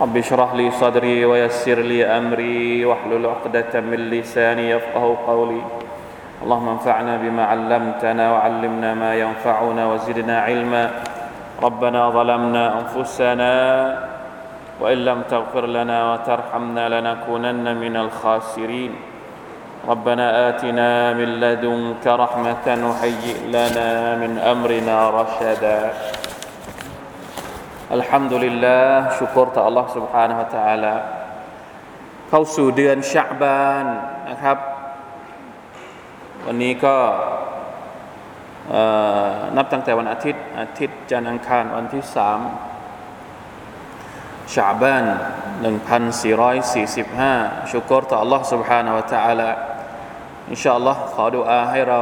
رب اشرح لي صدري ويسر لي أمري واحلل عقدة من لساني يفقه قولي. اللهم انفعنا بما علمتنا وعلمنا ما ينفعنا وزدنا علما. ربنا ظلمنا أنفسنا وإن لم تغفر لنا وترحمنا لنكونن من الخاسرين. ربنا آتنا من لدنك رحمة وهيئ لنا من أمرنا رشدا. الحمد لله ชุกรต่อ Allah سبحانه และ تعالى เข้าสู่เดือนชะบานนะครับ วันนี้ก็นับตั้งแต่วันอาทิตย์ อาทิตย์จันทร์อังคารวันที่สามชาบาน1445ชุกรต่อ Allah سبحانه และ تعالى อินชาอัลลอฮ์ขอดุอาให้เรา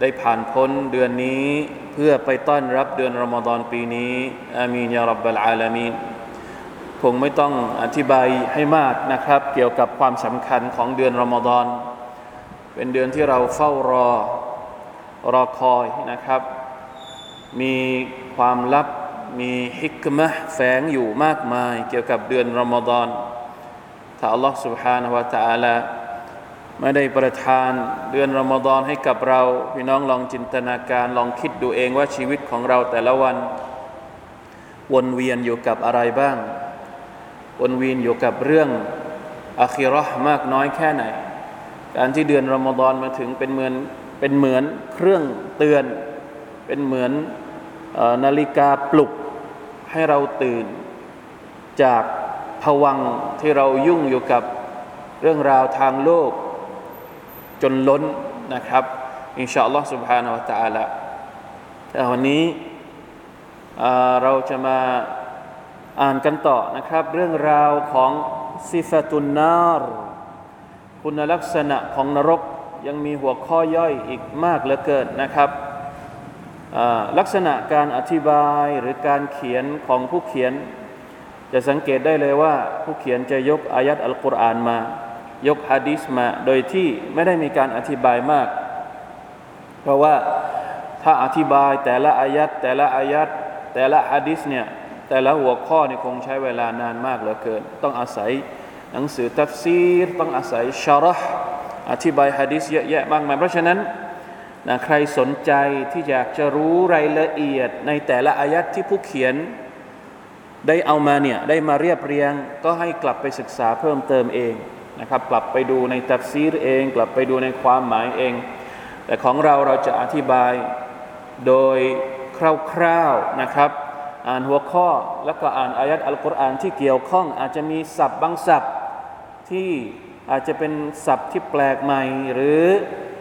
ได้ผ่านพ้นเดือนนี้เพื่อไปต้อนรับเดือนรอมฎอนปีนี้ อามีนยารับบลอาลามีนคงไม่ต้องอธิบายให้มากนะครับ เกี่ยวกับความสำคัญของเดือนรอมฎอน เป็นเดือนที่เราเฝ้ารอรอคอยนะครับ มีความลับมีฮิกมะแฝงอยู่มากมาย เกี่ยวกับเดือนรอมฎอนถ้าอัลลอฮ์ سبحانه และ تعالى ไม่ได้ประทานเดือนรอมฎอนให้กับเรา พี่น้องลองจินตนาการลองคิดดูเองว่าชีวิตของเราแต่ละวัน วนเวียนอยู่กับอะไรบ้าง วนเวียนอยู่กับเรื่องอาคิรอห์มากน้อยแค่ไหน การที่เดือนรอมฎอนมาถึงเป็นเหมือนเป็นเหมือนเครื่องเตือน เป็นเหมือนนาฬิกาปลุกให้เราตื่น จากผวังที่เรายุ่งอยู่กับเรื่องราวทางโลก จนล้นนะครับอินชาอัลลอฮ์ سبحانه และ تعالى แต่วันนี้เราจะมาอ่านกันต่อนะครับ เรื่องราวของซิฟตุนนารคุณลักษณะของนรกยังมีหัวข้อย่อยอีกมากเหลือเกินนะครับลักษณะการอธิบายหรือการเขียนของผู้เขียน จะสังเกตได้เลยว่าผู้เขียนจะยกอายัดอัลกุรอานมา ยกฮะดิษมา โดยที่ไม่ได้มีการอธิบายมาก เพราะว่าถ้าอธิบายแต่ละอายัดแต่ละอายัดแต่ละฮะดิษเนี่ยแต่ละหัวข้อนี่คงใช้เวลานานมากเหลือเกิน ต้องอาศัยหนังสือทัฟซีรต้องอาศัยชาร์อธิบายฮะดิษเยอะแยะมากมายเพราะฉะนั้นนะใครสนใจที่อยากจะรู้รายละเอียดในแต่ละอายัดที่ผู้เขียนได้เอามาเนี่ยได้มาเรียบเรียง ก็ให้กลับไปศึกษาเพิ่มเติมเอง นะครับกลับไปดูในตัฟซีรเอง กลับไปดูในความหมายเอง แต่ของเราเราจะอธิบายโดยคร่าวๆนะครับ อ่านหัวข้อแล้วก็อ่านอายัดอัลกุรอานที่เกี่ยวข้อง อาจจะมีศัพท์บางศัพท์ที่อาจจะเป็นศัพท์ที่แปลกใหม่ หรือ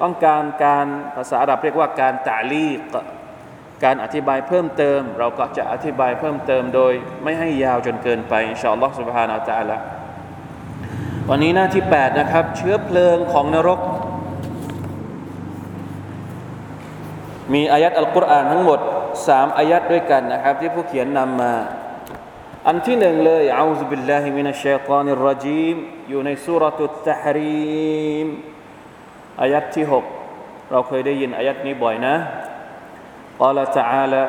ต้องการการภาษาอาหรับเรียกว่าการตาลีกการอธิบายเพิ่มเติม เราก็จะอธิบายเพิ่มเติมโดยไม่ให้ยาวจนเกินไปอินชาอัลลอฮฺ سبحانه และ تعالى วันนี้หน้าที่8นะครับเชื้อเพลิงของนรก มีอายัดอัลกุรอานทั้งหมด3อายัดด้วยกันนะครับ ที่ผู้เขียนนำมา อันที่หนึ่งเลยอาอุบิลลาฮิมินัชชัยฏอนิรรจีมอยู่ในสุรตุตตะฮรีมอายัดที่6เราเคยได้ยินอายัดนี้บ่อยนะ قال تعالى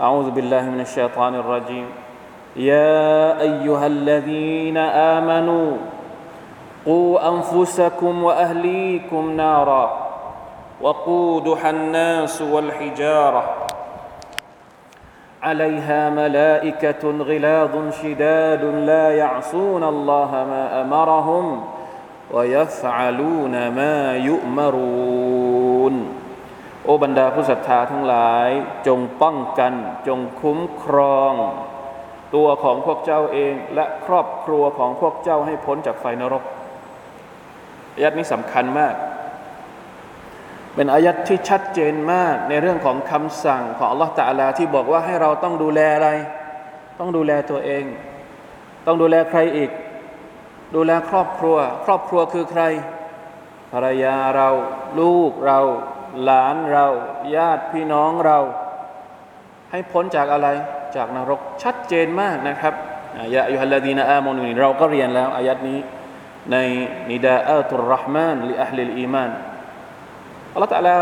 أعوذ بالله من الشيطان الرجيم يا أيها الذين آمنوا قوا أنفسكم وأهليكم نارا وقودها الناس والحجارة عليها ملائكة غلاظ شداد لا يعصون الله ما أمرهم ويفعلون ما يؤمرون โอ้บรรดาผู้ศรัทธาทั้งหลายจงป้องกันจงคุ้มครอง ตัวของพวกเจ้าเองและครอบครัวของพวกเจ้าให้พ้นจากไฟนรกอายัดนี้สำคัญมาก เป็นอายัดที่ชัดเจนมากในเรื่องของคำสั่งของอัลลอฮฺตะอาลาที่บอกว่าให้เราต้องดูแลอะไร ต้องดูแลตัวเอง ต้องดูแลใครอีก ดูแลครอบครัว ครอบครัวคือใครภรรยาเราลูกเรา หลานเรา ญาติพี่น้องเรา ให้พ้นจากอะไร จากนรกชัดเจนมากนะครับอายะยุฮัลลดีนอามนุนเราก็เรียนแล้วอายัดนี้ในنداءات الرحمن لأهل الإيمانอัลลอฮฺตะลา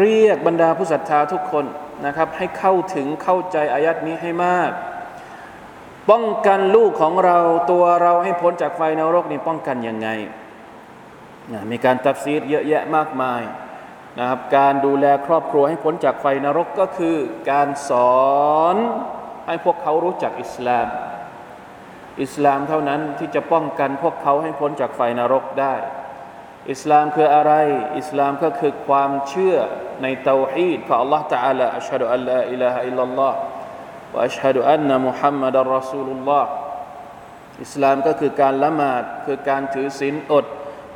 เรียกบรรดาผู้ศรัทธาทุกคนนะครับ ให้เข้าถึงเข้าใจอายะฮ์นี้ให้มาก ป้องกันลูกของเราตัวเราให้พ้นจากไฟนรกนี่ป้องกันยังไงนะมีการตัฟซีรเยอะแยะมากมายนะครับ การดูแลครอบครัวให้พ้นจากไฟนรกก็คือการสอน ให้พวกเขารู้จักอิสลาม อิสลามเท่านั้นที่จะป้องกันพวกเขาให้พ้นจากไฟนรกได้ อิสลามคืออะไร อิสลามก็คือความเชื่อในเตาฮีดของ Allah Taala อัชฮะดุอัลลอฮ์อิลาฮะอิลลัลลอฮ์วะอัชฮะดุอันนะมุฮัมมัดอัลรอซูลุลลอฮ์อิสลามก็คือการละหมาดคือการถือศีลอด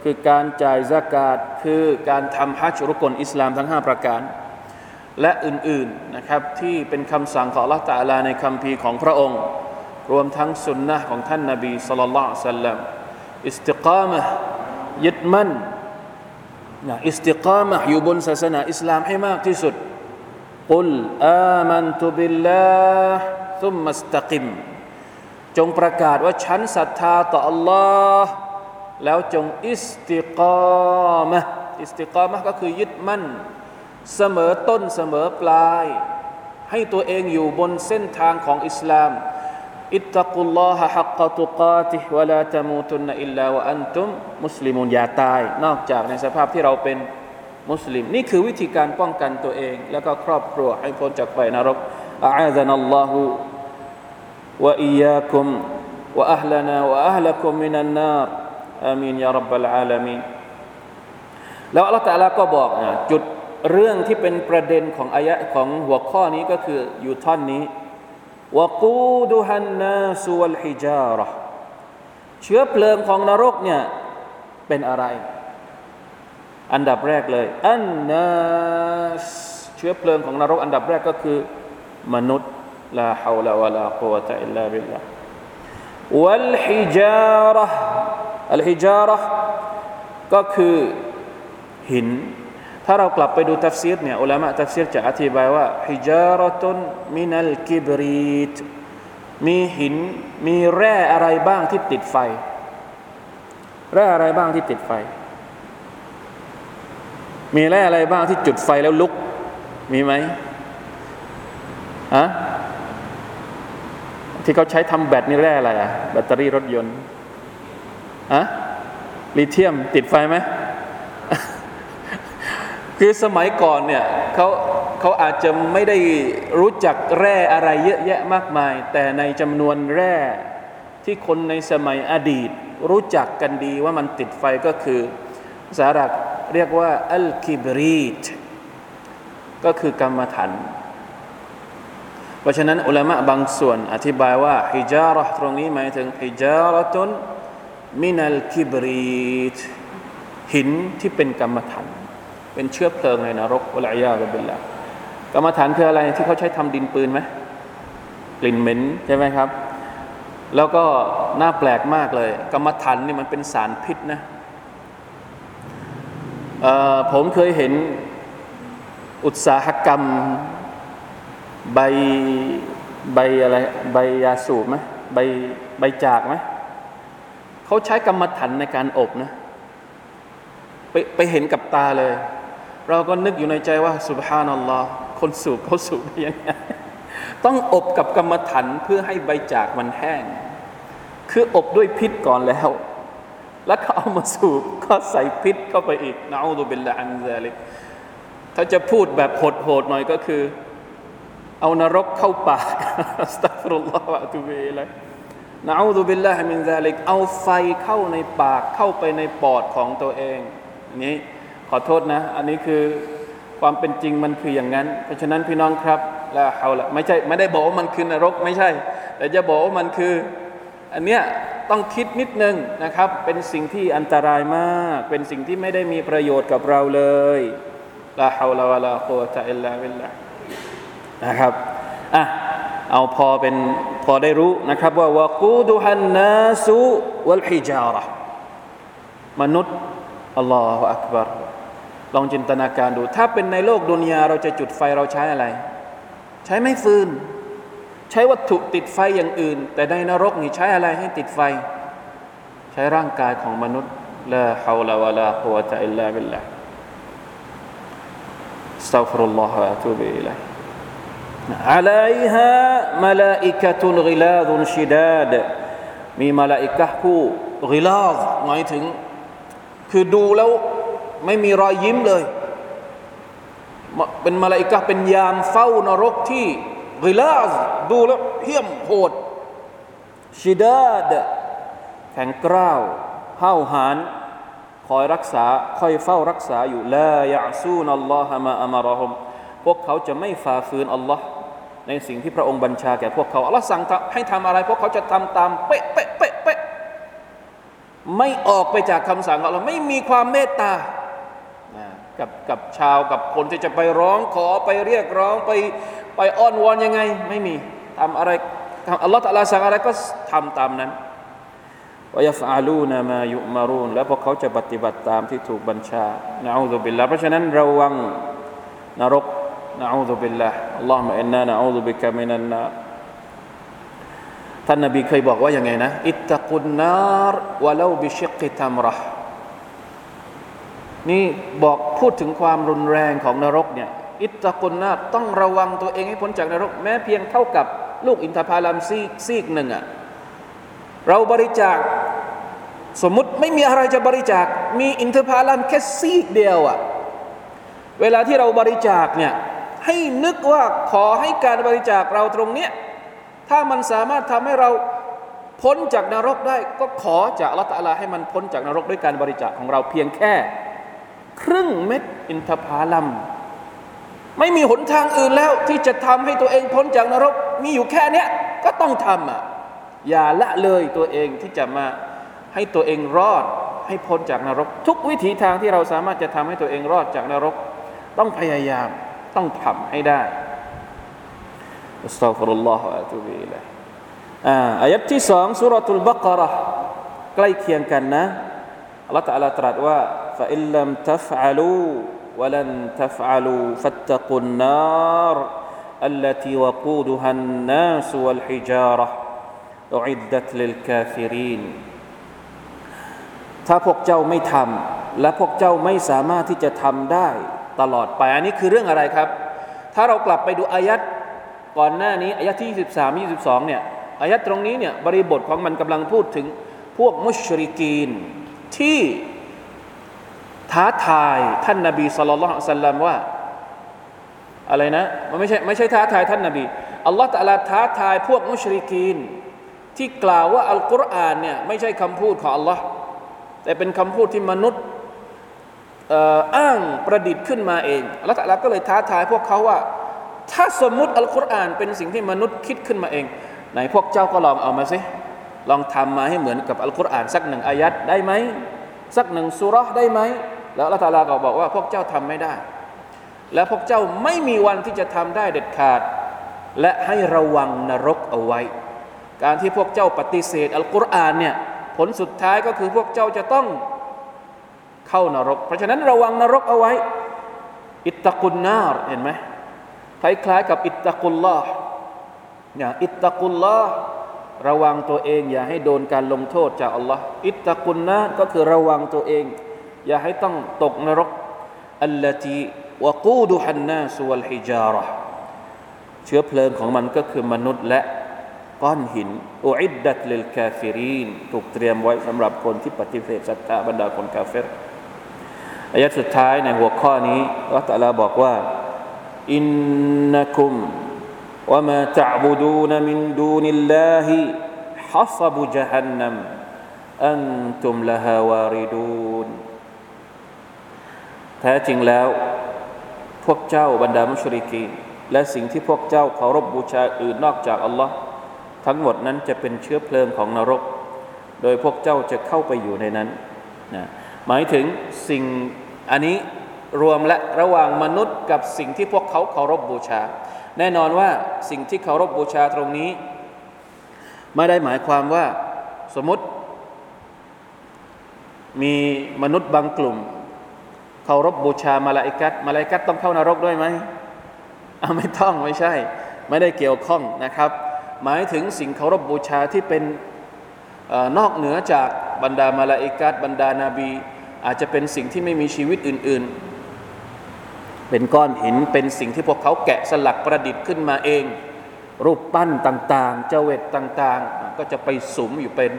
คือการจ่ายซากาตคือการทำฮัจญ์รุกลอิสลามทั้ง 5 ประการ และอื่นๆนะครับที่เป็นคำสั่งของ Allah Taala ในคำพีของพระองค์ รวมทั้งสุนนะของท่านนบี صلى الله عليه وسلمอิสติกามะยึดมั่นนะอิสติกามะอยู่บนศาสนาอิสลามให้มากที่สุดقل آمنت بالله ثم استقم จงประกาศว่าฉันศรัทธาต่อ อัลลอฮฺ แล้วจงอิสติกามะอิสติกามะก็คือยึดมั่น เสมอต้นเสมอปลาย ให้ตัวเองอยู่บนเส้นทางของอิสลามอิตตะกุลลอฮะฮักกะตุกาติวะลาตะมูตุนอิลลาวะอันตุมมุสลิมุนอย่าตาย นอกจากในสภาพที่เราเป็นมุสลิม นี่คือวิธีการป้องกันตัวเอง แล้วก็ครอบครัวให้พ้นจากไฟนรกอาซานัลลอฮุวะอียาคุมวะอัลลนาวะอัลลคุมมินันนารอามีนยารับบัลอาลามีนแล้วอัลลอฮฺตะอาลาก็บอกนะจุด เรื่องที่เป็นประเด็นของอายะของหัวข้อนี้ก็คืออยู่ท่อนนี้วกูดุฮันนาสุวลฮิจาระเชื้อเพลิงของนรกเนี่ยเป็นอะไร อันดับแรกเลย อันนาสเชื้อเพลิงของนรก อันดับแรกก็คือ มนุษย์ลาฮาวลาวะลากุวะตะอิลลาบิลลาวัลฮิจาระอัลฮิจาระก็คือหิน ถ้าเรากลับไปดูตัฟซีรเนี่ยอุลามะตัฟซีรจะอธิบายว่าฮิจารตุนมินัลกิบรีตมีหินมีแร่อะไรบ้างที่ติดไฟ แร่อะไรบ้างที่ติดไฟ มีแร่อะไรบ้างที่จุดไฟแล้วลุก มีไหมอะที่เขาใช้ทำแบตนี่แร่อะไรอะแบตเตอรี่รถยนต์อะลิเธียมติดไฟไหม คือสมัยก่อนเนี่ยเขาเขาอาจจะไม่ได้รู้จักแร่อะไรเยอะแยะมากมาย แต่ในจำนวนแร่ที่คนในสมัยอดีต รู้จักกันดีว่ามันติดไฟก็คือภารับเรียกว่าอัลกิบรีตก็คือกรรมฐานเพราะฉะนั้นอุลามะบางส่วนอธิบายว่าฮิจาระตรงนี้หมายถึงฮิจาระตุนมินัลกิบรีตหินที่เป็นกรรมฐาน เป็นเชื้อเพลิงในนรกวะลัยยาบิลลากรรมฐานคืออะไรที่เขาใช้ทำดินปืนไหมกลิ่นเหม็นใช่ไหมครับ แล้วก็น่าแปลกมากเลย กรรมฐานนี่มันเป็นสารพิษนะผมเคยเห็นอุตสาหกรรมใบใบอะไรใบยาสูบไหมใบใบจากไหมเขาใช้กรรมฐานในการอบนะ ไปไปเห็นกับตาเลย เราก็นึกอยู่ในใจว่าสุบฮานัลลอฮ์คนสูบเขาสูบได้ยังไงต้องอบกับกรรมฐานเพื่อให้ใบจากมันแห้ง คืออบด้วยพิษก่อนแล้ว แล้วก็เอามาสูบก็ใส่พิษเข้าไปอีกنعوذ بالله من ذلكถ้าจะพูดแบบโหดๆหน่อยก็คือ เอานรกเข้าปากأستغفر الله وأتوب إليه نعوذ بالله من ذلكเอาไฟเข้าในปากเข้าไปในปอดของตัวเองนี้ ขอโทษนะ อันนี้คือความเป็นจริงมันคืออย่างนั้น เพราะฉะนั้นพี่น้องครับلا حولไม่ใช่ไม่ได้บอกว่ามันคือนรกไม่ใช่ แต่จะบอกว่ามันคือ อันเนี้ยต้องคิดนิดนึงนะครับ เป็นสิ่งที่อันตรายมาก เป็นสิ่งที่ไม่ได้มีประโยชน์กับเราเลยละฮาวลาวะลากุวะตะอิลลาบิลลานะครับอะเอาพอเป็นพอได้รู้นะครับ ว่าวะกูดุฮันนาสุวัลฮิจาระมนุษย์อัลลอฮฺอักบาร ลองจินตนาการดู ถ้าเป็นในโลกดุนยาเราจะจุดไฟเราใช้อะไร ใช้ไม่ฟืน ใช้วัตถุติดไฟอย่างอื่น แต่ในนรกนี่ใช้อะไรให้ติดไฟ ใช้ร่างกายของมนุษย์ละฮาวลาวะลาฮุวะตะอิลลาบิลลาห์ استغفر الله واتوب اليه عليها ملائكة غلاظ شداد มีมาลาอิกะห์ผู้กิลาซหมายถึง คือดูแล้ว ไม่มีรอยยิ้มเลย เป็นมาลาอิกะเป็นยามเฝ้านรกที่กิลาซดูแล้วเหี้ยมโหดชิดาดแข็งกร้าวห้าวหาญคอยรักษาคอยเฝ้ารักษาอยู่ลายะซูนัลลอฮะมาอัมารอฮมพวกเขาจะไม่ฝ่าฝืนอัลลอฮ์ในสิ่งที่พระองค์บัญชาแก่พวกเขาอัลลอฮ์สั่งให้ทำอะไร พวกเขาจะทำตามเป๊ะเป๊ะเป๊ะเป๊ะไม่ออกไปจากคำสั่งของอัลลอฮ์ไม่มีความเมตตา กับกับชาวกับคนที่จะไปร้องขอไปเรียกร้องไปไปอ้อนวอนยังไง ไม่มีทำอะไรอัลลอฮ์ตะลาสั่งอะไรก็ทำตามนั้นวยฟอาลูนามายุมารูนและพวกเขาจะปฏิบัติตามที่ถูกบัญชานะอูซุบิลลาเพราะฉะนั้นระวังนรกนะอูซุบิลลาอัลลอฮฺมะอินนานะอูซุบิกะมินันนาท่านนบีเคยบอกว่าอย่างไงนะ อิตตะกุนนารวะลาบิชิกตัมรห์ นี่บอกพูดถึงความรุนแรงของนรกเนี่ยอิตะกุนนาต้องระวังตัวเองให้พ้นจากนรก แม้เพียงเท่ากับลูกอินทผลัมซีซีกหนึ่งอะเราบริจาคสมมุติไม่มีอะไรจะบริจาค มีอินทผลัมแค่ซีกเดียวอะเวลาที่เราบริจาคเนี่ยให้นึกว่าขอให้การบริจาคเราตรงเนี้ยถ้ามันสามารถทำให้เราพ้นจากนรกได้ ก็ขอจากละตะลาให้มันพ้นจากนรกด้วยการบริจาคของเราเพียงแค่ ครึ่งเม็ดอินทผลัม ไม่มีหนทางอื่นแล้วที่จะทำให้ตัวเองพ้นจากนรก มีอยู่แค่เนี้ยก็ต้องทำอะอย่าละเลยตัวเองที่จะมาให้ตัวเองรอดให้พ้นจากนรก ทุกวิถีทางที่เราสามารถจะทำให้ตัวเองรอดจากนรก ต้องพยายามต้องทำให้ได้อัสตัฟรุลลอฮฺอะตุบิลัยอ่าอายัดที่สองสุรทูลบักระใกล้เคียงกันนะอัลลอฮฺตรัสตรัสว่า فإن لم تفعلوا ولن تفعلوا فاتقوا النار التي وقودها الناس والحجاره أعدت للكافرين ถ้าพวกเจ้าไม่ทำและพวกเจ้าไม่สามารถที่จะทำได้ตลอดไปอันนี้คือเรื่องอะไรครับ ถ้าเรากลับไปดูอายัดก่อนหน้านี้อายัดที่23 22เนี่ยอายัดตรงนี้เนี่ยบริบทของมันกำลังพูดถึงพวกมุชริกีน ที่ ท้าทายท่านนาบีสุลต่านสัลลัมว่า อะไรนะมันไม่ใช่ไม่ใช่ท้าทายท่านนาบีอัลลอฮฺตะลาท้าทายพวกมุชริกีน ที่กล่าวว่าอัลกุรอานเนี่ยไม่ใช่คำพูดของ Allah แต่เป็นคำพูดที่มนุษย์อ้างประดิษฐ์ขึ้นมาเองอัลลอฮฺก็เลยท้าทายพวกเขาว่า ถ้าสมมุติอัลกุรอานเป็นสิ่งที่มนุษย์คิดขึ้นมาเอง ไหนพวกเจ้าก็ลองเอามาสิลองทำมาให้เหมือนกับอัลกุรอานสักหนึ่งอายัดได้ไหมสักหนึ่งสุรษได้ไหม แล้วอัลลอก็บอกว่าพวกเจ้าทำไม่ได้ และพวกเจ้าไม่มีวันที่จะทำได้เด็ดขาด และให้ระวังนรกเอาไว้ การที่พวกเจ้าปฏิเสธอัลกุรอานเนี่ยผลสุดท้ายก็คือพวกเจ้าจะต้องเข้านรก เพราะฉะนั้นระวังนรกเอาไว้ อิตตะกุนนารเห็นไหมคล้ายๆกับอิตตะกุลลอฮ์เนี่ยอิตตะกุลลอฮ์ระวังตัวเอง อย่าให้โดนการลงโทษจากอัลลอฮ์อิตตะกุนนาก็คือระวังตัวเอง อย่าให้ต้องตกนรกالتي وقودها الناس والحجارةเชื้อเพลิงของมันก็คือมนุษย์และก้อนหินأعدت للكافرينถูกเตรียมไว้สำหรับคนที่ปฏิเสธศรัทธาบรรดาคนกาเฟรอายะสุดท้ายในหัวข้อนี้อัลลอฮฺบอกว่าإنكم وما تعبدون من دون الله حصب جهنمอันตุมละฮาวาริดูนแท้จริงแล้ว พวกเจ้าบรรดามุชริกีและสิ่งที่พวกเจ้าเคารพบูชาอื่นนอกจากอัลลอฮ์ทั้งหมดนั้นจะเป็นเชื้อเพลิงของนรก โดยพวกเจ้าจะเข้าไปอยู่ในนั้นนะหมายถึงสิ่งอันนี้รวมและระหว่างมนุษย์กับสิ่งที่พวกเขาเคารพบบูชา แน่นอนว่าสิ่งที่เคารพบูชาตรงนี้ ไม่ได้หมายความว่าสมมติมีมนุษย์บางกลุ่ม เคารพบูชามาลาอิกัตมาลาอิกัตต้องเข้านรกด้วยไหมอ่าไม่ต้องไม่ใช่ ไม่ได้เกี่ยวข้องนะครับ หมายถึงสิ่งเคารพบูชาที่เป็นนอกเหนือจากบรรดามาลาอิกัตบรรดานาบี อาจจะเป็นสิ่งที่ไม่มีชีวิตอื่น ๆ เป็นก้อนหินเป็นสิ่งที่พวกเขาแกะสลักประดิษฐ์ขึ้นมาเอง รูปปั้นต่างๆ เจเวตต่างๆ ก็จะไปสุมอยู่เป็น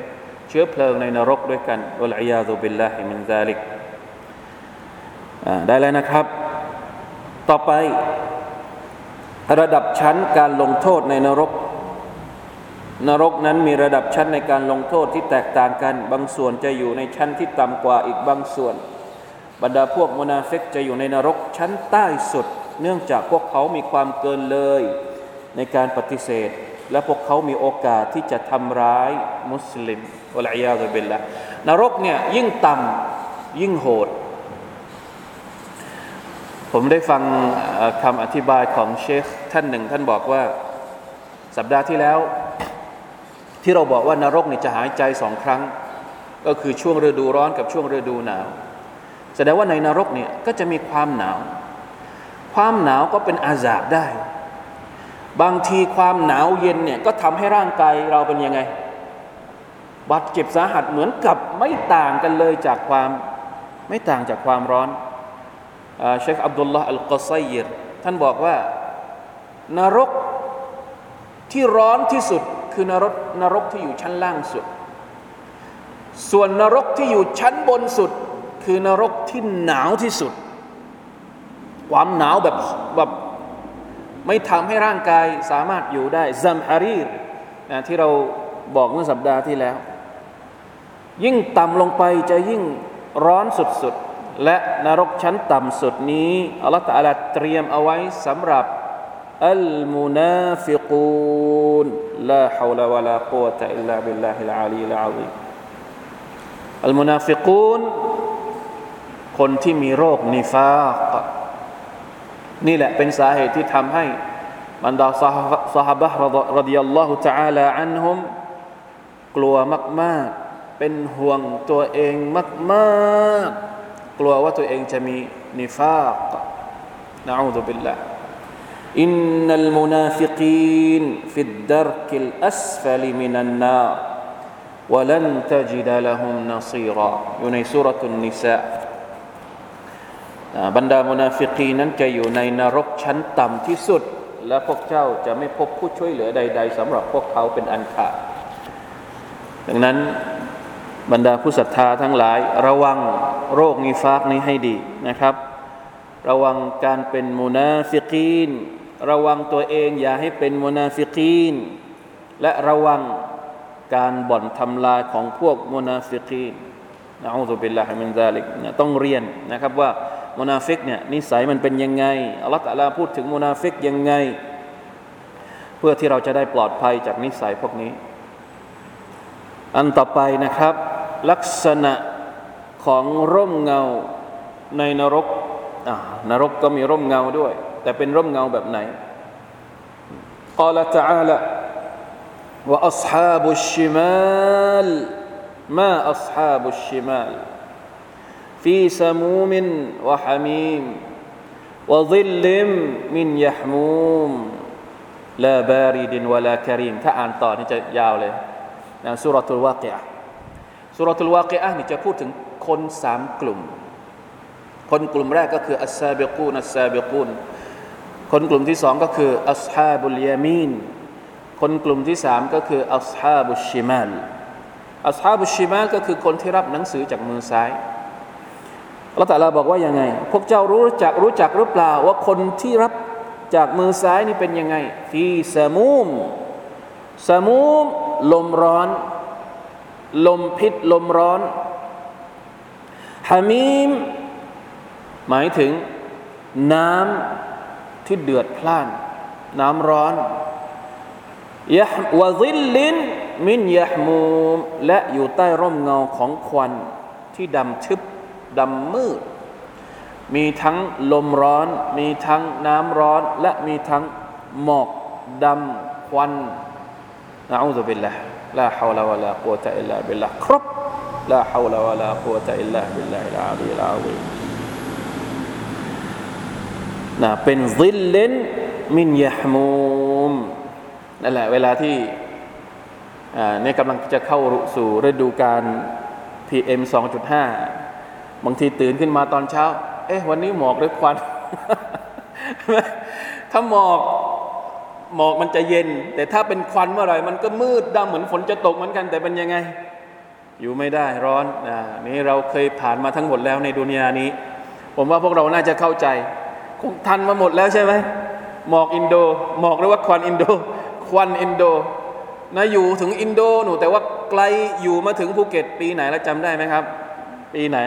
เชื้อเพลิงในนรกด้วยกันอัลอยาซุบิลลาฮิมินซาลิก ได้แล้วนะครับ ต่อไประดับชั้นการลงโทษในนรก นรกนั้นมีระดับชั้นในการลงโทษที่แตกต่างกัน บางส่วนจะอยู่ในชั้นที่ต่ำกว่าอีกบางส่วน บรรดาพวกมุนาฟิกจะอยู่ในนรกชั้นใต้สุด เนื่องจากพวกเขามีความเกินเลย ในการปฏิเสธ และพวกเขามีโอกาสที่จะทำร้ายมุสลิมอัลอยาบิลละนรกเนี่ยยิ่งต่ำยิ่งโหด ผมได้ฟังคำอธิบายของเชคท่านหนึ่ง ท่านบอกว่าสัปดาห์ที่แล้ว ที่เราบอกว่านรกนี่จะหายใจสองครั้ง ก็คือช่วงฤดูร้อนกับช่วงฤดูหนาว แสดงว่าในนรกเนี่ยก็จะมีความหนาว ความหนาวก็เป็นอาซาบได้ บางทีความหนาวเย็นเนี่ยก็ทำให้ร่างกายเราเป็นยังไงบาดเจ็บสาหัสเหมือนกับไม่ต่างกันเลยจากความไม่ต่างจากความร้อน เชคอับดุลลาห์อัลกอซัยรท่านบอกว่านรกที่ร้อนที่สุดคือนรกนรกที่อยู่ชั้นล่างสุด ส่วนนรกที่อยู่ชั้นบนสุด คือนรกที่หนาวที่สุด ความหนาวแบบแบบไม่ทำให้ร่างกายสามารถอยู่ได้ซัมฮารีรนะที่เราบอกเมื่อสัปดาห์ที่แล้ว ยิ่งต่ำลงไปจะยิ่งร้อนสุดๆ และนรกชั้นต่ำสุดนี้อัลลอฮฺตะอาลาเตรียมเอาไว้สำหรับอัลมุนาฟิกون لا حول ولا قوة إلا بالله العلي العظيم المنافقونคนที่มีโรคนิฟากนี่แหละเป็นสาเหตุที่ทำให้บรรดาสหบะรดิยัลลอฮุตะอาลาอันฮุมกลัวมาก ๆ เป็นห่วงตัวเองมาก ๆ กลัวว่าตัวเองจะมีนิฟากนะอูซุบิลละอินนัลมุนาฟิกีนฟิดดรกิลอัสฟลิมินันนา ولن تجد لهم نصيرا อยู่ในสุรทุนนิสาบรรดามุนาฟิกีนั้นจะอยู่ในนรกชั้นต่ำที่สุด และพวกเจ้าจะไม่พบผู้ช่วยเหลือใดๆสำหรับพวกเขาเป็นอันขาดดังนั้น บรรดาผู้ศรัทธาทั้งหลาย ระวังโรคนิฟากนี้ให้ดีนะครับ ระวังการเป็นมุนาฟิกีน ระวังตัวเองอย่าให้เป็นมุนาฟิกีน และระวังการบ่อนทำลายของพวกมุนาฟิกีนنعوذ بالله من ذلكต้องเรียนนะครับว่ามุนาฟิกเนี่ยนิสัยมันเป็นยังไงอัลลอฮฺตะลาพูดถึงมุนาฟิกยังไง เพื่อที่เราจะได้ปลอดภัยจากนิสัยพวกนี้ อันต่อไปนะครับ ลักษณะของร่มเงาในนรกนรกก็มีร่มเงาด้วย แต่เป็นร่มเงาแบบไหน قال تعالى وأصحاب الشمال ما أصحاب الشمال في سموم وحميم وظل من يحموم لا بارد ولا كريم ถ้าอ่านต่อนี่จะยาวเลยนะสุรทูลวากิอะ สุรทูลวากิอะนี่จะพูดถึงคนสามกลุ่ม คนกลุ่มแรกก็คืออัสซาบิกูนอัสซาบิกูนคนกลุ่มที่สองก็คืออัสฮาบุลยามีนคนกลุ่มที่สามก็คืออัสฮาบุชิมาลอัสฮาบุชิมาลก็คือคนที่รับหนังสือจากมือซ้ายอัลลอฮฺบอกว่ายังไง พวกเจ้ารู้จักรู้จักหรือเปล่าว่าคนที่รับจากมือซ้ายนี่เป็นยังไงฟีสมูมสมูมลมร้อน ลมพิษลมร้อนฮามีม หมายถึงน้ำที่เดือดพล่าน น้ำร้อนยะวะซิลลินมินยะมูม และอยู่ใต้ร่มเงาของควันที่ดำทึบดำมืด มีทั้งลมร้อน มีทั้งน้ำร้อน และมีทั้งหมอกดำควันนะอูซุบิลละ ลาฮาวลาวะลากุวตะอิลลาบิลละครบลาฮาวลาวะลากุวะตะอิลลาบิลลาฮิลอาลีลาวีนะเป็นซิลเลนมินยะฮมูมนั่นแหละเวลาที่เนี่ยกำลังจะเข้าสู่ฤดูการ PM 2.5 บางทีตื่นขึ้นมาตอนเช้า เอ๊ะ วันนี้หมอกหรือควัน ถ้าหมอก หมอกมันจะเย็น แต่ถ้าเป็นควันเมื่อไหร่มันก็มืดดำเหมือนฝนจะตกเหมือนกัน แต่เป็นยังไง อยู่ไม่ได้ร้อนนะนี่เราเคยผ่านมาทั้งหมดแล้วในดุนยานี้ ผมว่าพวกเราน่าจะเข้าใจ คงทันมาหมดแล้วใช่ไหมหมอกอินโดหมอกหรือว่าควันอินโด ควันอินโดนะอยู่ถึงอินโดหนู แต่ว่าไกลอยู่มาถึงภูเก็ตปีไหนแล้วจำได้ไหมครับ ปีไหน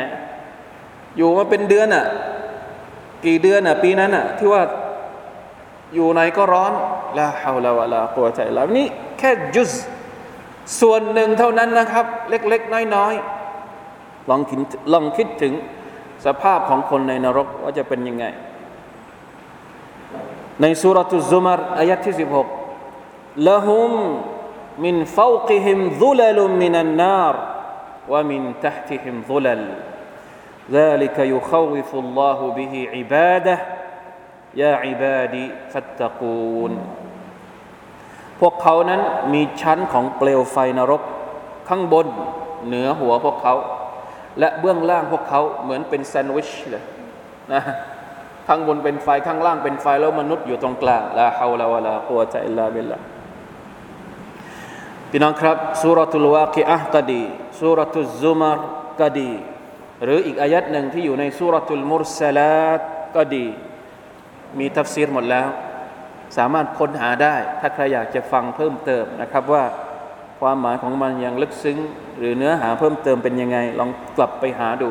อยู่มาเป็นเดือนอะ่ะ กี่เดือนอะ่ะ ปีนั้นอะ่ะ ที่ว่า อยู่ไหนก็ร้อนละฮาวลาวะลากัวใจแล้วนี่แค่จุสส่วนหนึ่งเท่านั้นนะครับ เล็กๆน้อยๆลองคิดลองคิดถึงสภาพของคนในนรกว่าจะเป็นยังไง ในสุรทุซุมารอายะที่16ละหุมมินฟาวกิฮิมซุลลุมินันนารวะมินทัติฮิมซุลล ذلك يخوف الله به عباده ยาอิบาดีฟัตตะกูนพวกเขานั้นมีชั้นของเปลวไฟนรก ข้างบนเหนือหัวพวกเขา และเบื้องล่างพวกเขาเหมือนเป็นแซนด์วิชเลยนะข้างบนเป็นไฟข้างล่างเป็นไฟแล้วมนุษย์อยู่ตรงกลางลาฮาวลาวะลากัวอิลลาเบลลาพี่น้องครับสุรทุลวากิอะกดีสุรทุลซุมารก็ดี หรืออีกอายัดหนึ่งที่อยู่ในสุรทุลมุรสลาตก็ดี มีทัฟซีรหมดแล้ว สามารถค้นหาได้ ถ้าใครอยากจะฟังเพิ่มเติมนะครับว่าความหมายของมันยังลึกซึ้ง หรือเนื้อหาเพิ่มเติมเป็นยังไง ลองกลับไปหาดู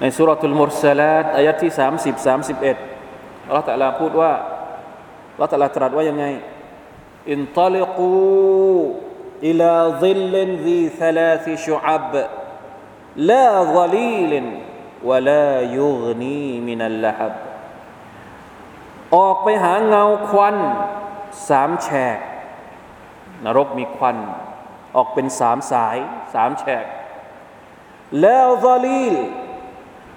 ในسورة المرسلات อายัดที่ 30 31อัลลอฮฺตะลาพูดว่าอัลลอฮฺตะลาตรัสว่ายังไงانطلقوا إلى ظل ذي ثلاث شعب لا ظليل ولا يغني من اللهبออกไปหาเงาควันสามแฉก นรกมีควัน ออกเป็นสามสายสามแฉก แล้วซาลีล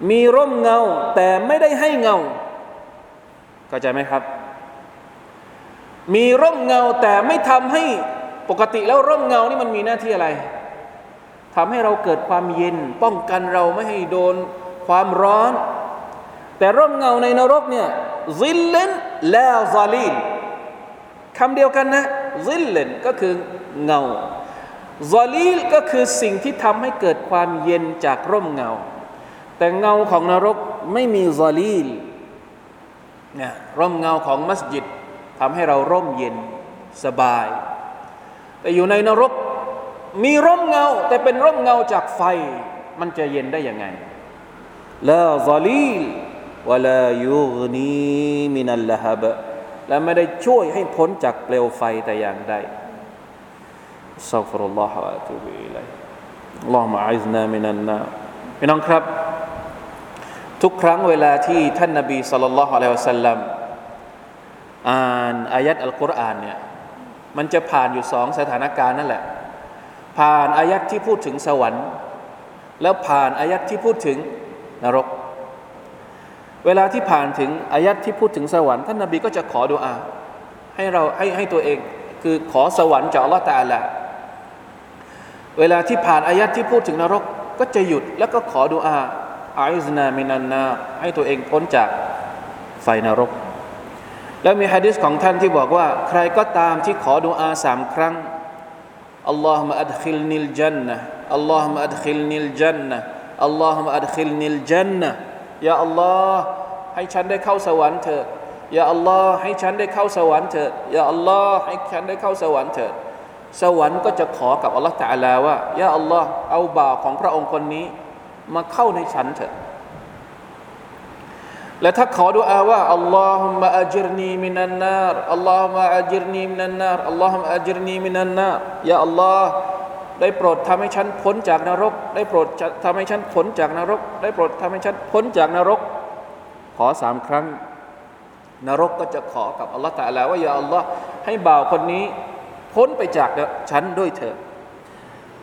มีร่มเงา แต่ไม่ได้ให้เงาเข้าใจไหมครับ มีร่มเงาแต่ไม่ทำให้ปกติแล้วร่มเงานี่มันมีหน้าที่อะไรทำให้เราเกิดความเย็น ป้องกันเราไม่ให้โดน ความร้อน แต่ร่มเงาในนรกเนี่ยซิลเลนแลวซาลีนคำเดียวกันนะซิลเลนก็คือเงาซาลีลก็คือสิ่งที่ทำให้เกิดความเย็นจากร่มเงา แต่เงาของนรกไม่มี ظليل เนี่ยร่มเงาของมัสยิดทำให้เราร่มเย็นสบาย แต่อยู่ในนรกมีร่มเงา แต่เป็นร่มเงาจากไฟ มันจะเย็นได้ยังไง ลาซาลีลวลายุกนีมินัลละฮับและไม่ได้ช่วยให้พ้นจากเปลวไฟแต่อย่างใดสัฟรุลลอฮฺวะตุบิอิลัยอัลลอฮฺมะอิซนามินันนาพี่น้องครับ ทุกครั้งเวลาที่ท่านนบีสัลลัลลอฮุอะลัยฮิวะสัลลัมอ่านอายัดอัลกุรอานเนี่ยมันจะผ่านอยู่สองสถานการณ์นั่นแหละ ผ่านอายัดที่พูดถึงสวรรค์ แล้วผ่านอายัดที่พูดถึง นรก เวลาที่ผ่านถึงอายัดที่พูดถึงสวรรค์ท่านนบีก็จะขอดุอา ให้เราให้ให้ตัวเอง คือขอสวรรค์จากอัลลอฮฺตาลาเวลาที่ผ่านอายัดที่พูดถึงนรกก็จะหยุดแล้วก็ขอดุอาอาอิสนามินันนา ให้ตัวเองพ้นจากไฟนรก แล้วมีฮะดิษของท่านที่บอกว่า ใครก็ตามที่ขอดุอาสามครั้งاللهم أدخلني الجنة اللهم أدخلني الجنة اللهم أدخلني الجنة ยาอัลลอฮ์ให้ฉันได้เข้าสวรรค์เถิดยาอัลลอฮ์ให้ฉันได้เข้าสวรรค์เถิดยาอัลลอฮ์ให้ฉันได้เข้าสวรรค์เถิดสวรรค์ก็จะขอกับอัลลอฮ์ตะอาลาว่ายาอัลลอฮ์เอาบ่าวของพระองค์คนนี้ มาเข้าในฉันเถิดและถ้าขอดุอาว่าอัลลอฮุมะอัจรนีมินันนารอัลลอฮุมะอัจรนีมินันนารอัลลอฮุมะอัจรนีมินันนารยาอัลลอฮ์ ได้โปรดทำให้ฉันพ้นจากนรก ได้โปรดทำให้ฉันพ้นจากนรก ได้โปรดทำให้ฉันพ้นจากนรก ขอสามครั้ง นรกก็จะขอกับอัลลอฮฺตะลาว่าอย่าอัลลอฮ์ให้บ่าวคนนี้พ้นไปจากฉันด้วยเถิด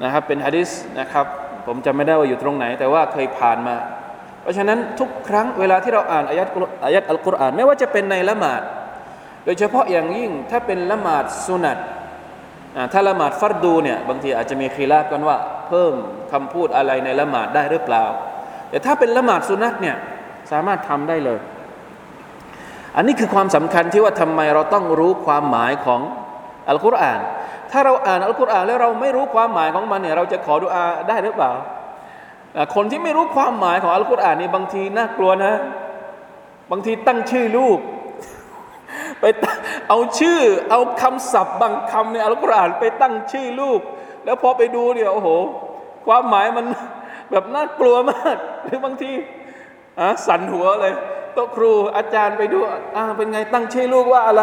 นะครับเป็นฮะดิษนะครับ ผมจำไม่ได้ว่าอยู่ตรงไหน แต่ว่าเคยผ่านมา เพราะฉะนั้นทุกครั้งเวลาที่เราอ่านอายัดอายัดอัลกุรอานไม่ว่าจะเป็นในละหมาด โดยเฉพาะอย่างยิ่งถ้าเป็นละหมาดสุนัต ถ้าละหมาดฟัรดูเนี่ยบางทีอาจจะมีคีลาบกันว่า เพิ่มคำพูดอะไรในละหมาดได้หรือเปล่า แต่ถ้าเป็นละหมาดสุนัตเนี่ยสามารถทำได้เลย อันนี้คือความสำคัญที่ว่าทำไมเราต้องรู้ความหมายของอัลกุรอาน ถ้าเราอ่านอัลกุรอานแล้วเราไม่รู้ความหมายของมันเนี่ยเราจะขอดุอาได้หรือเปล่า คนที่ไม่รู้ความหมายของอัลกุรอานนี่บางทีน่ากลัวนะ บางทีตั้งชื่อลูก ไปเอาชื่อ เอาคำศัพท์บางคำในอัลกุรอานไปตั้งชื่อลูก แล้วพอไปดูเนี่ยโอ้โห ความหมายมันแบบน่ากลัวมาก หรือบางทีอะสั่นหัวเลยโต๊ะครูอาจารย์ไปดูอ่าเป็นไงตั้งชื่อลูกว่าอะไร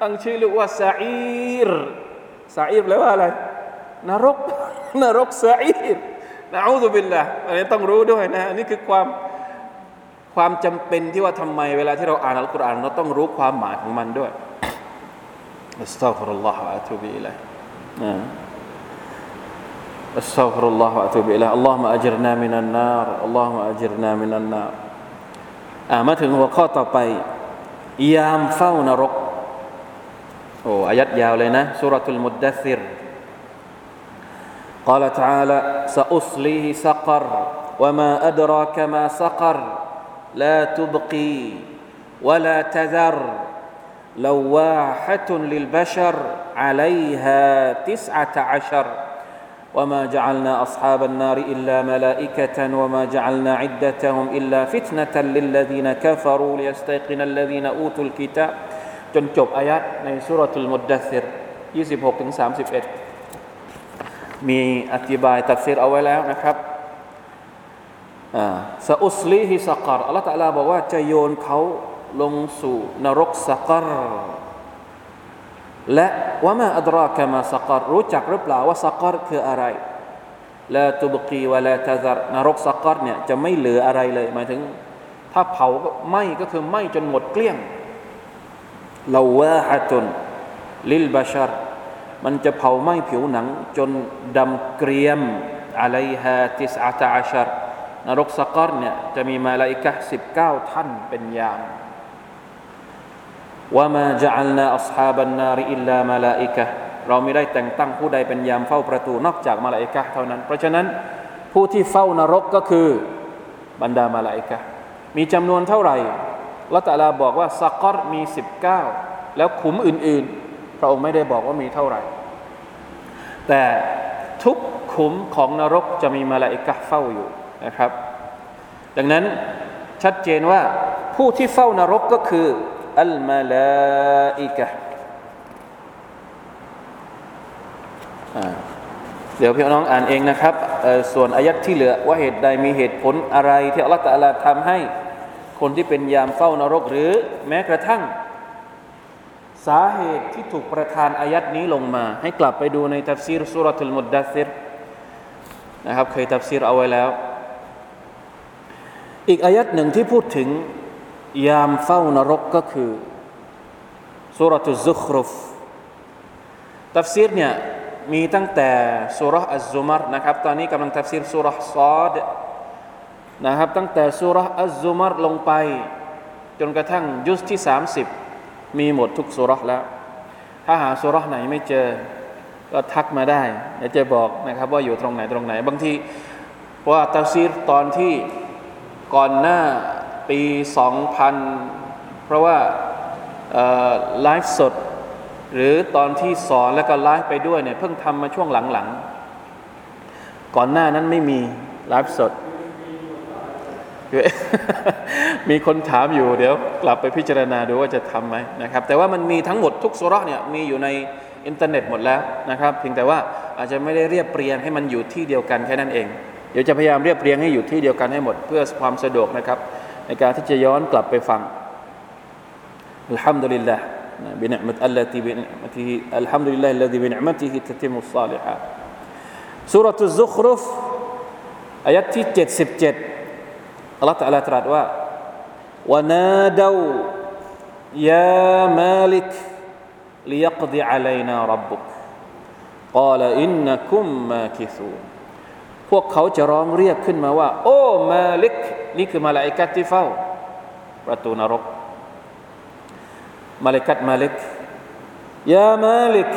ตั้งชื่อลูกว่าسعير سعير แปลว่าอะไร นรกนรก سعير نعوذ بالله อันนี้ต้องรู้ด้วยนะอันนี้คือความ ความจำเป็นที่ว่าทำไมเวลาที่เราอ่านอัลกุรอานเราต้องรู้ความหมายของมันด้วยอัสซาฟุรุลลอฮฺอะตุบิอิลัยอัสซาฟุรุลลอฮฺอะตุบิอิลัยอัลลอฮฺมะอัจรนามินันนารอัลลอฮฺมะอัจรนามินันนารอ่ามาถึงหัวข้อต่อไปยามเฝ้านรกโอ้อายัดยาวเลยนะสุรทุลมุดดัซิร قال تعالى سأصليه سقر وما أدراك ما سقر لا تبقي ولا تذر لواحة للبشر عليها تسعة عشر وما جعلنا أصحاب النار إلا ملائكة وما جعلنا عدتهم إلا فتنة للذين كفروا ليستيقن الذين أوتوا الكتاب จนจบอายัดในสุรทูลมุดดัซิร26ถึง31 มีอธิบายตัดสิรเอาไว้แล้วนะครับ ซาอุสลีฮิสักรอัลลอฮฺตะลาบอกว่าจะโยนเขาลงสู่นรกสักรและว่ามาอัดรากมาสักรรู้จักหรือเปล่าว่าสักรคืออะไรละตุบกีวะละตะซารนรกสักรเนี่ยจะไม่เหลืออะไรเลยหมายถึง ถ้าเผาก็ไหม้ก็คือไหม้จนหมดเกลี้ยงลาวาฮะตุนลิลบาชารมันจะเผาไหม้ผิวหนังจนดำเกรียมอะไรฮะติสอาตาอัชร นรกสกอรเนี่ยจะมีมาลาอิกะสิบเก้าท่านเป็นยามว่ามาจะอัลนาอัศฮาบันนาริอิลลามาลาอิกะเราไม่ได้แต่งตั้งผู้ใดเป็นยามเฝ้าประตูนอกจากมาลาอิกะเท่านั้น เพราะฉะนั้นผู้ที่เฝ้านรกก็คือบรรดามาลาอิกะมีจำนวนเท่าไหร่ละตะลาบอกว่าสกอรมีสิบเก้าแล้วขุมอื่นๆ พระองค์ไม่ได้บอกว่ามีเท่าไหร่ แต่ทุกขุมของนรกจะมีมาลาอิกะเฝ้าอยู่ นะครับ ดังนั้นชัดเจนว่าผู้ที่เฝ้านรกก็คืออัลมาลาอิกะเดี๋ยวพี่น้องอ่านเองนะครับ ส่วนอายัดที่เหลือว่าเหตุใดมีเหตุผลอะไร ที่อัลลอฮฺตะลาทำให้คนที่เป็นยามเฝ้านรกหรือแม้กระทั่ง สาเหตุที่ถูกประทานอายัดนี้ลงมา ให้กลับไปดูในทัฟซีรسورة المدثر นะครับเคยทัฟซีรเอาไว้แล้ว อีกอายัดหนึ่งที่พูดถึงยามเฝ้านรกก็คือسورة الزخرفตัฟซีรเนี่ยมีตั้งแต่สุรอัลซุมารนะครับ ตอนนี้กำลังตัฟซีรสุรซอดนะครับตั้งแต่สุรอัลซุมารลงไป จนกระทั่งยุสที่ 30 มีหมดทุกสุรแล้ว ถ้าหาสุรไหนไม่เจอ ก็ทักมาได้เดี๋ยวจะบอกนะครับว่าอยู่ตรงไหนตรงไหน บางทีว่าตัฟซีรตอนที่ ก่อนหน้าปี 2000 เพราะว่าไลฟ์สด หรือตอนที่สอนแล้วก็ไลฟ์ไปด้วยเนี่ยเพิ่งทำมาช่วงหลังๆ ก่อนหน้านั้นไม่มีไลฟ์สด มีคนถามอยู่เดี๋ยวกลับไปพิจารณาดูว่าจะทำไหมนะครับ แต่ว่ามันมีทั้งหมดทุกสุรเนี่ยมีอยู่ในอินเทอร์เน็ตหมดแล้วนะครับเพียงแต่ว่าอาจจะไม่ได้เรียบเรียงให้มันอยู่ที่เดียวกันแค่นั้นเอง เดี๋ยวจะพยายามเรียบเรียงให้อยู่ที่เดียวกันให้หมด เพื่อความสะดวกนะครับ ในการที่จะย้อนกลับไปฟังอัลฮัมดุลิลลาห์ بنعمة التي بنعمته الحمد لله الذي بنعمته تتم الصالحات สุรทุซุครุฟอายัดที่77อัลลอฮฺตรัสว่า วนาดาว يا مالك ليقضي علينا ربك قال إنكم ماكثون พวกเขาจะร้องเรียกขึ้นมาว่า โอ้มาลิก นี่คือมาลาอิกัดที่เฝ้า ประตูนรก มาลิกัดมาลิกيا مالك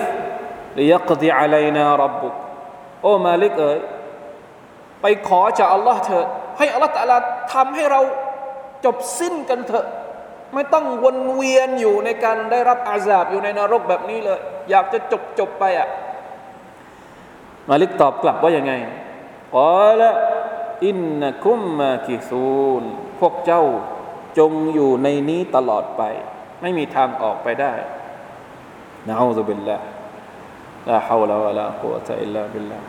ليقض علينا ربك โอ้มาลิกเอ๋ยไปขอจากอัลลอฮ์เถอะให้อัลลอฮ์ตะลาทำให้เราจบสิ้นกันเถอะ ไม่ต้องวนเวียนอยู่ในการได้รับعذاب อยู่ในนรกแบบนี้เลย อยากจะจบจบไปอะ มาลิกตอบกลับว่ายังไง กอละอินนักุมมาคิซูนพวกเจ้าจงอยู่ในนี้ตลอดไป ไม่มีทางออกไปได้นะอูซุบิลลาห์ลาฮาวลาวะลากุวะตะอิลลาบิลลาห์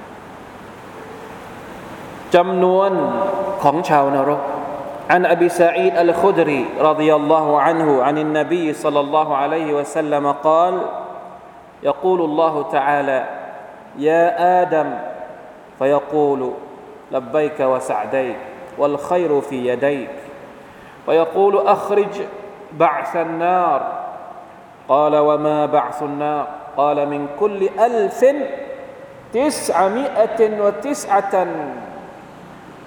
จำนวนของชาวนรก عن أبي سعيد الخدري رضي الله عنه عن النبي صلى الله عليه وسلم قال يقول الله تعالى يا آدم فيقول لبيك وسعديك والخير في يديك. ويقول أخرج بعث النار. قال وما بعث النار؟ قال من كل ألف تسعمائة وتسعة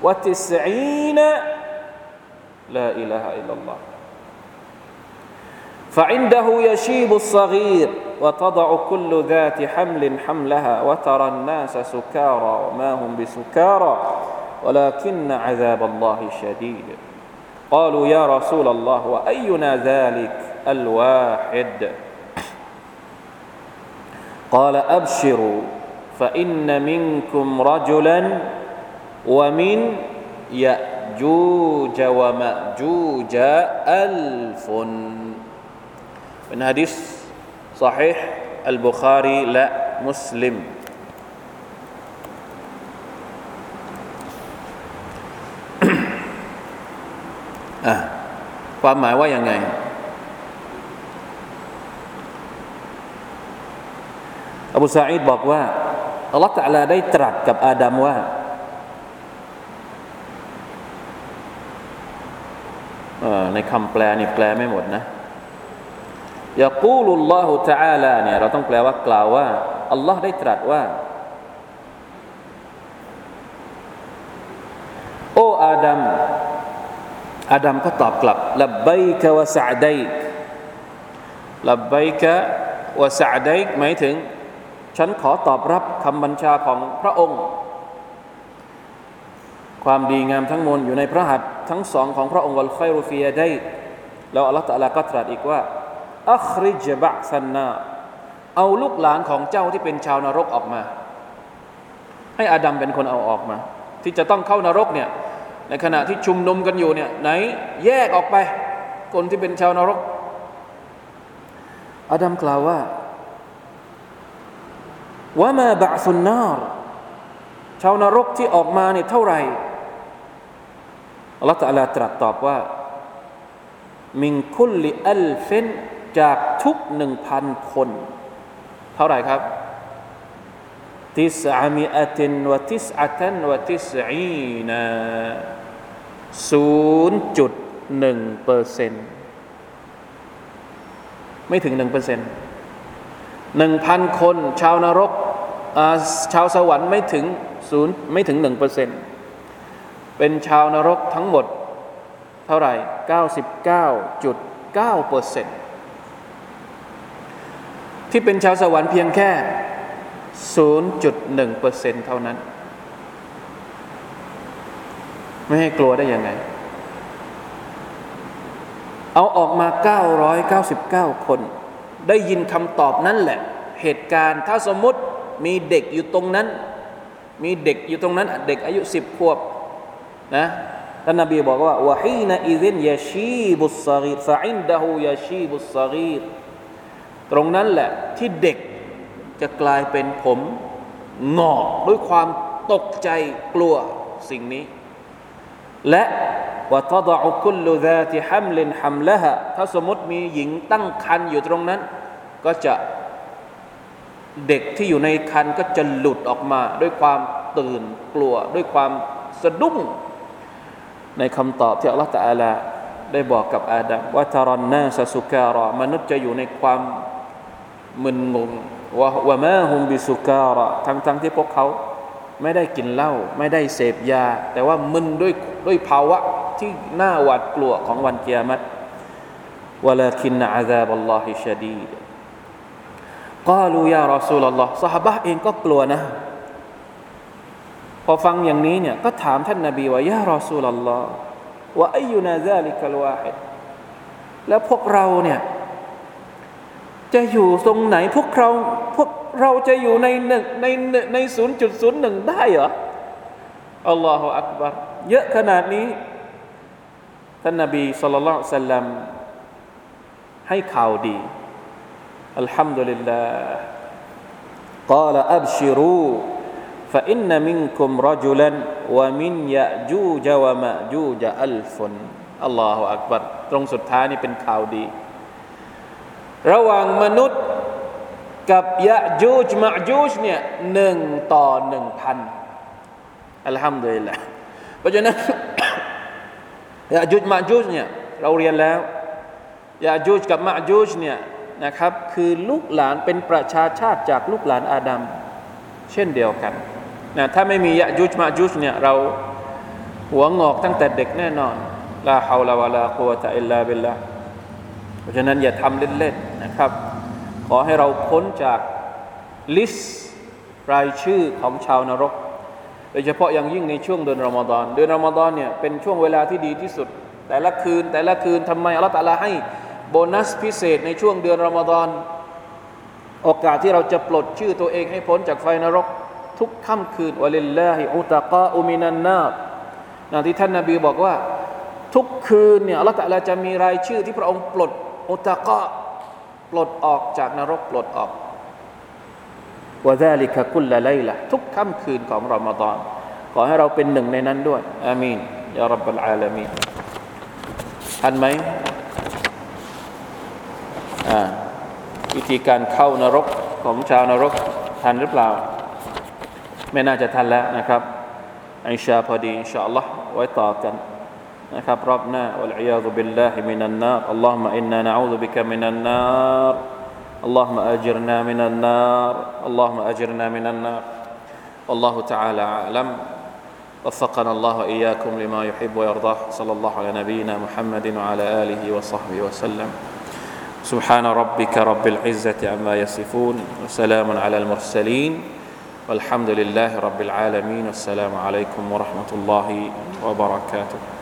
وتسعين لا إله إلا الله. فعنده يشيب الصغير وتضع كل ذات حمل حملها وترى الناس سكارى وما هم بسكارى ولكن عذاب الله شديد. قالوا يا رسول الله وأينا ذلك الواحد؟ قال أبشروا فإن منكم رجلا ومن เป็นฮะดิษ صحيح อัลบุคารีและมุสลิมความหมายว่ายังไง อบูซาอิดบอกว่า อัลลอฮฺตะลาได้ตรัสกับอาดัมว่าในคำแปลนี่แปลไม่หมดนะ ยากูลุลลอฮุตะอาลาเนี่ยเราต้องแปลว่ากล่าวว่าอัลลอฮ์ได้ตรัสว่า โอ้อาดัมอาดัมก็ตอบกลับลับไบกะวะสะดัยกลับไบกะวะสะดัยกหมายถึง ฉันขอตอบรับคำบัญชาของพระองค์ ความดีงามทั้งมวลอยู่ในพระหัตถ์ทั้งสองของพระองค์วัลไครุฟียได้แล้วอัลลอฮฺตะลาก็ตรัสอีกว่า อัคริจบะซันนาเอาลูกหลานของเจ้าที่เป็นชาวนรกออกมา ให้อาดัมเป็นคนเอาออกมา ที่จะต้องเข้านรกเนี่ยในขณะที่ชุมนุมกันอยู่เนี่ยไหนแยกออกไป คนที่เป็นชาวนรก อาดัมกล่าวว่าว่ามาบะสุนนารชาวนรกที่ออกมาเนี่ยเท่าไหร่อัลลอฮฺตะลาตรัสตอบว่ามิงคุลลิอัลฟิน จากทุกหนึ่งพันคน เท่าไหร่ครับติสอามิอัตินวะติสอัตันวะติสอีนาศูนย์จุดหนึ่งเปอร์เซ็นต์ไม่ถึงหนึ่งเปอร์เซ็นต์หนึ่งพันคน ชาวนรกชาวสวรรค์ไม่ถึงศูนย์ไม่ถึงหนึ่งเปอร์เซ็นต์เป็นชาวนรกทั้งหมดเท่าไหร่เก้าสิบเก้าจุดเก้าเปอร์เซ็นต์ ที่เป็นชาวสวรรค์เพียงแค่ 0.1%เท่านั้น ไม่ให้กลัวได้ยังไง เอาออกมา 999 คน ได้ยินคำตอบนั้นแหละ เหตุการณ์ถ้าสมมติมีเด็กอยู่ตรงนั้น มีเด็กอยู่ตรงนั้น เด็กอายุสิบขวบนะท่านนบีบอกว่าวะฮีนอิซินยาชีบุสซากีฟะอินดะฮูยาชีบุสซากี ตรงนั้นแหละที่เด็กจะกลายเป็นผมงอกด้วยความตกใจกลัวสิ่งนี้ และว่าตดอุคุลดาติฮัมลินฮัมละฮะถ้าสมมติมีหญิงตั้งคันอยู่ตรงนั้น ก็จะเด็กที่อยู่ในคันก็จะหลุดออกมาด้วยความตื่นกลัวด้วยความสะดุ้ง ในคำตอบที่อัลลอฮฺตะอาลาได้บอกกับอาดัมว่าทารอนนาสสุการะมนุษย์จะอยู่ในความ มึนงงว่าว่ามาฮุมบิสุการะทั้งทั้งที่พวกเขาไม่ได้กินเหล้าไม่ได้เสพยา แต่ว่ามึนด้วยด้วยภาวะที่น่าหวาดกลัวของวันเกียรติวลาคินอาซาบัลลอฮิชดีดกาลูยารอสูลลอฮ์สหบะเองก็กลัวนะ พอฟังอย่างนี้เนี่ยก็ถามท่านนาบีว่า يا رسول الله وأينا ذلك الواحد แล้วพวกเราเนี่ย จะอยู่ตรงไหนพวกเราพวกเราจะอยู่ในหนึ่งในในศูนย์จุดศูนย์หนึ่งได้เหรออัลลอฮฺอักบารเยอะขนาดนี้ท่านนบีสุลต่านสัลลัมให้ข่าวดีอัลฮัมดุลิลลาห์ قال أبشروا فإن منكم رجلا ومن يأجوج ومأجوج ألف อัลลอฮฺอักบัรตรงสุดท้ายนี่เป็นข่าวดี ระหว่างมนุษย์กับยะจูจมะจูจเนี่ยหนึ่งต่อหนึ่งพันอัลฮัมดุลิลละเพราะฉะนั้นยะจูจมะจูจเนี่ยเราเรียนแล้วยะจูจกับมะจูจเนี่ยนะครับคือลูกหลานเป็นประชาชาติจากลูกหลานอาดัมเช่นเดียวกันนะถ้าไม่มียะจูจมะจูจเนี่ยเราหัวงอกตั้งแต่เด็กแน่นอนลาฮาวลาวะลากุวะตะอิลลาบิลลา เพราะฉะนั้นอย่าทำเล่นๆนะครับ ขอให้เราพ้นจากลิสต์รายชื่อของชาวนรก โดยเฉพาะอย่างยิ่งในช่วงเดือนรอมฎอนเดือนรอมฎอนเนี่ยเป็นช่วงเวลาที่ดีที่สุด แต่ละคืนแต่ละคืนทำไมอัลลอฮฺตะลาให้โบนัสพิเศษในช่วงเดือนรอมฎอนโอกาสที่เราจะปลดชื่อตัวเองให้พ้นจากไฟนรก ทุกค่ำคืนวะลิลลาฮิอุตะกาอุมินันนานะที่ท่านนาบีบอกว่า ทุกคืนเนี่ยอัลลอฮฺตะลาจะมีรายชื่อที่พระองค์ปลด อุตะกาปลดออกจากนรกปลดออกวะซาลิกะกุลละไลละทุกค่ำคืนของรอมฎอนขอให้เราเป็นหนึ่งในนั้นด้วยอามีนยารับบลอาลามีนทันไหมอ่าวิธีการเข้านรกของชาวนรกทันหรือเปล่า ไม่น่าจะทันแล้วนะครับอินชาพอดีอินชาอัลลอฮ์ไว้ต่อกัน นะครับรอบหน้าวัลอียาซุบิลลาฮิมินันนารอัลลอฮุมะอินนานะอูซุบิกะมินันนาร اللهم أجرنا من النار اللهم أجرنا من النار والله تعالى أعلم وفقنا الله وإياكم لما يحب ويرضاه صلى الله على نبينا محمد وعلى آله وصحبه وسلم سبحان ربك رب العزة عما يصفون وسلام على المرسلين والحمد لله رب العالمين والسلام عليكم ورحمة الله وبركاته